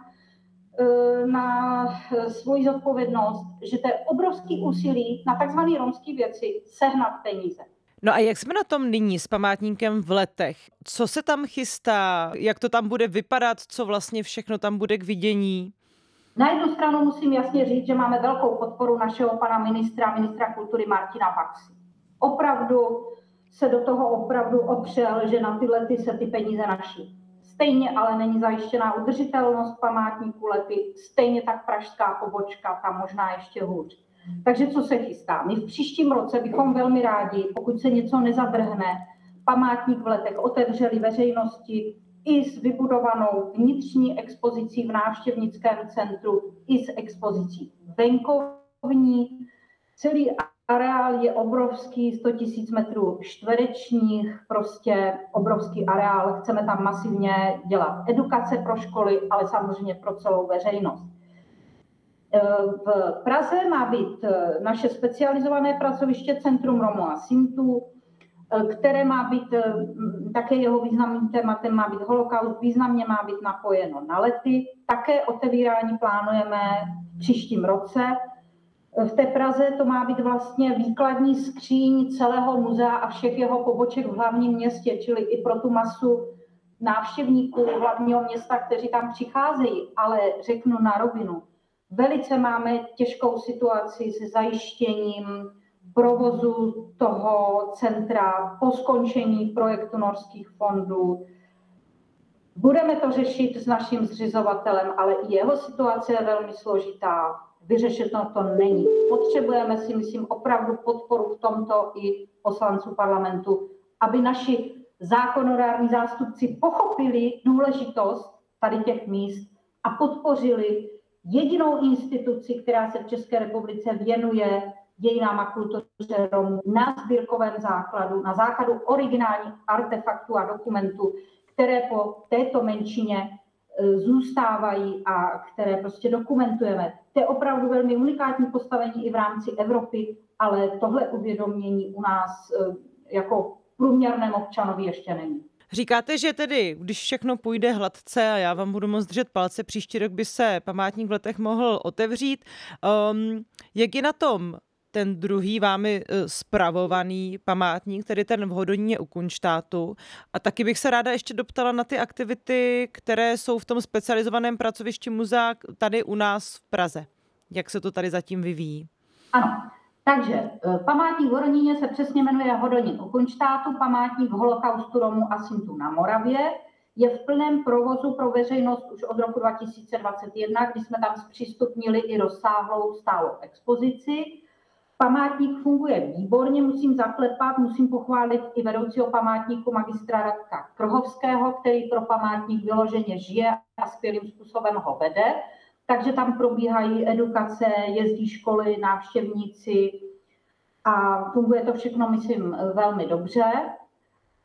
e, na svoji zodpovědnost, že to je obrovský úsilí na takzvané romské věci sehnat peníze.
No a jak jsme na tom nyní s památníkem v letech? Co se tam chystá? Jak to tam bude vypadat? Co vlastně všechno tam bude k vidění?
Na jednu stranu musím jasně říct, že máme velkou podporu našeho pana ministra, ministra kultury Martina Baxy. Opravdu se do toho opravdu opřel, že na ty lety se ty peníze naší. Stejně ale není zajištěná udržitelnost památníků lety, stejně tak pražská pobočka, tam možná ještě hůř. Takže co se chystá? My v příštím roce bychom velmi rádi, pokud se něco nezadrhne, památník v letech otevřeli veřejnosti i s vybudovanou vnitřní expozicí v návštěvnickém centru, i s expozicí venkovní. Celý areál je obrovský, 100 000 metrů čtverečních, prostě obrovský areál. Chceme tam masivně dělat edukace pro školy, ale samozřejmě pro celou veřejnost. V Praze má být eh, naše specializované pracoviště Centrum Romo a Sintu, eh, které má být, eh, také jeho významným tématem má být holokaust, významně má být napojeno na lety. Také otevírání plánujeme v příštím roce. V té Praze to má být vlastně výkladní skříň celého muzea a všech jeho poboček v hlavním městě, čili i pro tu masu návštěvníků hlavního města, kteří tam přicházejí, ale řeknu na rovinu, Velice máme těžkou situaci se zajištěním provozu toho centra po skončení projektu norských fondů. Budeme to řešit s naším zřizovatelem, ale i jeho situace je velmi složitá. Vyřešeno to není. Potřebujeme si, myslím, opravdu podporu v tomto i poslanců parlamentu, aby naši zákonodární zástupci pochopili důležitost tady těch míst a podpořili jedinou instituci, která se v České republice věnuje dějinám a kultuře Romů na sbírkovém základu, na základu originálních artefaktů a dokumentů, které po této menšině e, zůstávají a které prostě dokumentujeme. To je opravdu velmi unikátní postavení i v rámci Evropy, ale tohle uvědomění u nás e, jako průměrném občanovi ještě není.
Říkáte, že tedy, když všechno půjde hladce a já vám budu moct držet palce, příští rok by se památník v letech mohl otevřít. Um, jak je na tom ten druhý vámi uh, spravovaný památník, tedy ten v Hodoníně u Kunštátu. A taky bych se ráda ještě doptala na ty aktivity, které jsou v tom specializovaném pracovišti muzea tady u nás v Praze. Jak se to tady zatím vyvíjí?
Ano, takže e, památník v Horoníně se přesně jmenuje Hodonín u Kunštátu, památník holokaustu Romů a Sintů na Moravě. Je v plném provozu pro veřejnost už od roku 2021, kdy jsme tam zpřístupnili i rozsáhlou stálou expozici. Památník funguje výborně, musím zaklepat, musím pochválit i vedoucího památníku magistra Radka Krhovského, který pro památník vyloženě žije a skvělým způsobem ho vede takže tam probíhají edukace, jezdí školy, návštěvníci a funguje to všechno, myslím, velmi dobře.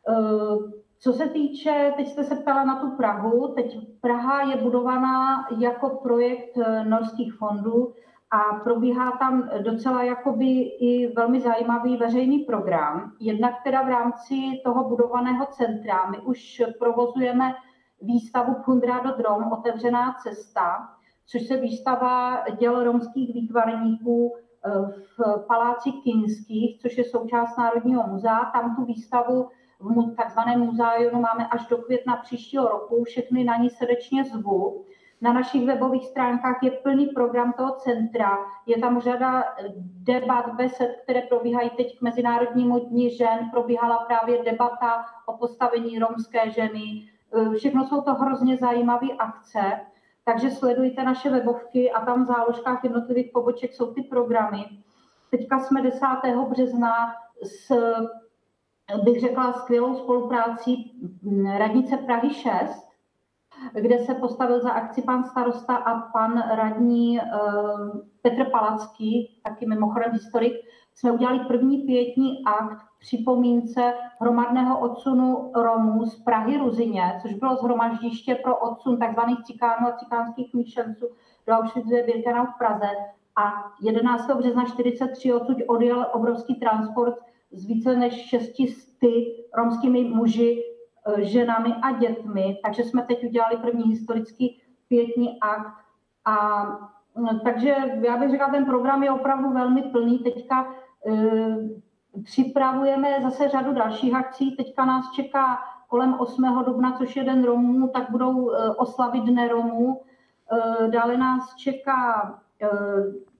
Eh, co se týče, teď jste se ptala na tu Prahu, teď Praha je budovaná jako projekt eh, norských fondů a probíhá tam docela jakoby i velmi zajímavý veřejný program. Jednak teda v rámci toho budovaného centra my už provozujeme výstavu Pundra do Drom, otevřená cesta, což se výstava děl romských výtvarníků eh, v Paláci Kinských, což je součást Národního muzea. Tam tu výstavu v takzvaném muzájonu máme až do května příštího roku. Všechny na ní srdečně zvu. Na našich webových stránkách je plný program toho centra. Je tam řada debat, besed, které probíhají teď k Mezinárodnímu dní žen. Probíhala právě debata o postavení romské ženy. Všechno jsou to hrozně zajímavé akce. Takže sledujte naše webovky a tam v záložkách jednotlivých poboček jsou ty programy. Teďka jsme 10. března s, bych řekla, skvělou spoluprácí radnice Prahy 6, kde se postavil za akci pan starosta a pan radní uh, Petr Palacký, taky mimochodem historik, jsme udělali první pětní akt připomínce hromadného odsunu Romů z Prahy Ruzině, což bylo zhromaždiště pro odsun tzv. cikánů a cikánských míšenců do Auschwitz-Birkenau v Praze. A 11. března 43 odsud odjel obrovský transport s více než 600 romskými muži, e, ženami a dětmi. Takže jsme teď udělali první historický pětní akt. A takže já bych řekla, ten program je opravdu velmi plný. Teďka Připravujeme zase řadu dalších akcí. Teďka nás čeká kolem 8. dubna, což je Den Romů, tak budou eh, oslavit Dne Romů. Eh, dále nás čeká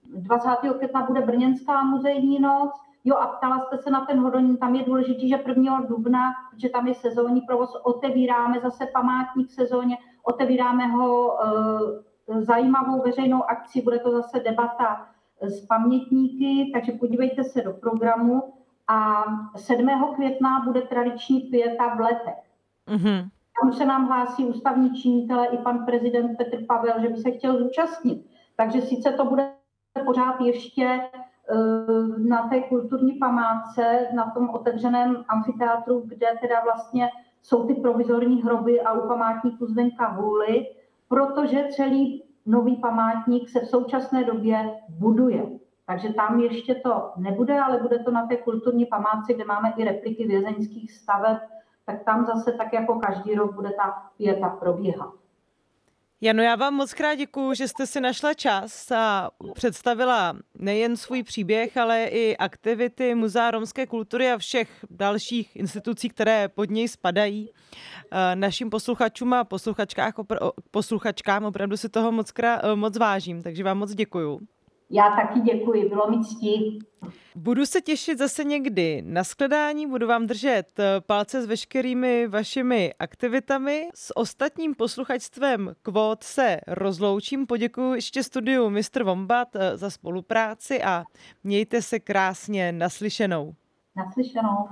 20. Eh, května bude Brněnská muzejní noc. Jo, a ptala jste se na ten hodonín, tam je důležité, že 1. dubna, protože tam je sezónní provoz, otevíráme zase památník sezóně, otevíráme ho zajímavou veřejnou akci, bude to zase debata s pamětníky, takže podívejte se do programu a 7. května bude tradiční pěta v letech. Mm-hmm. Tam se nám hlásí ústavní činitele i pan prezident Petr Pavel, že by se chtěl zúčastnit. Takže sice to bude pořád ještě uh, na té kulturní památce, na tom otevřeném amfiteátru, kde teda vlastně jsou ty provizorní hroby a u památníku Zdenka Hůly, protože celý nový památník se v současné době buduje. Takže tam ještě to nebude, ale bude to na té kulturní památce, kde máme i repliky vězeňských staveb, tak tam zase tak jako každý rok bude ta pěta probíhat.
Jano, já vám moc krát děkuju, že jste si našla čas a představila nejen svůj příběh, ale i aktivity Muzea romské kultury a všech dalších institucí, které pod něj spadají. Eh, našim posluchačům a posluchačkám opravdu si toho moc, krát, moc vážím, takže vám moc děkuju.
Já taky děkuji, bylo mi ctí.
Budu se těšit zase někdy na skladání, budu vám držet eh, palce s veškerými vašimi aktivitami. S ostatním posluchačstvem Kvót se rozloučím. Poděkuji ještě studiu Mr. Wombat eh, za spolupráci a mějte se krásně naslyšenou.
Naslyšenou.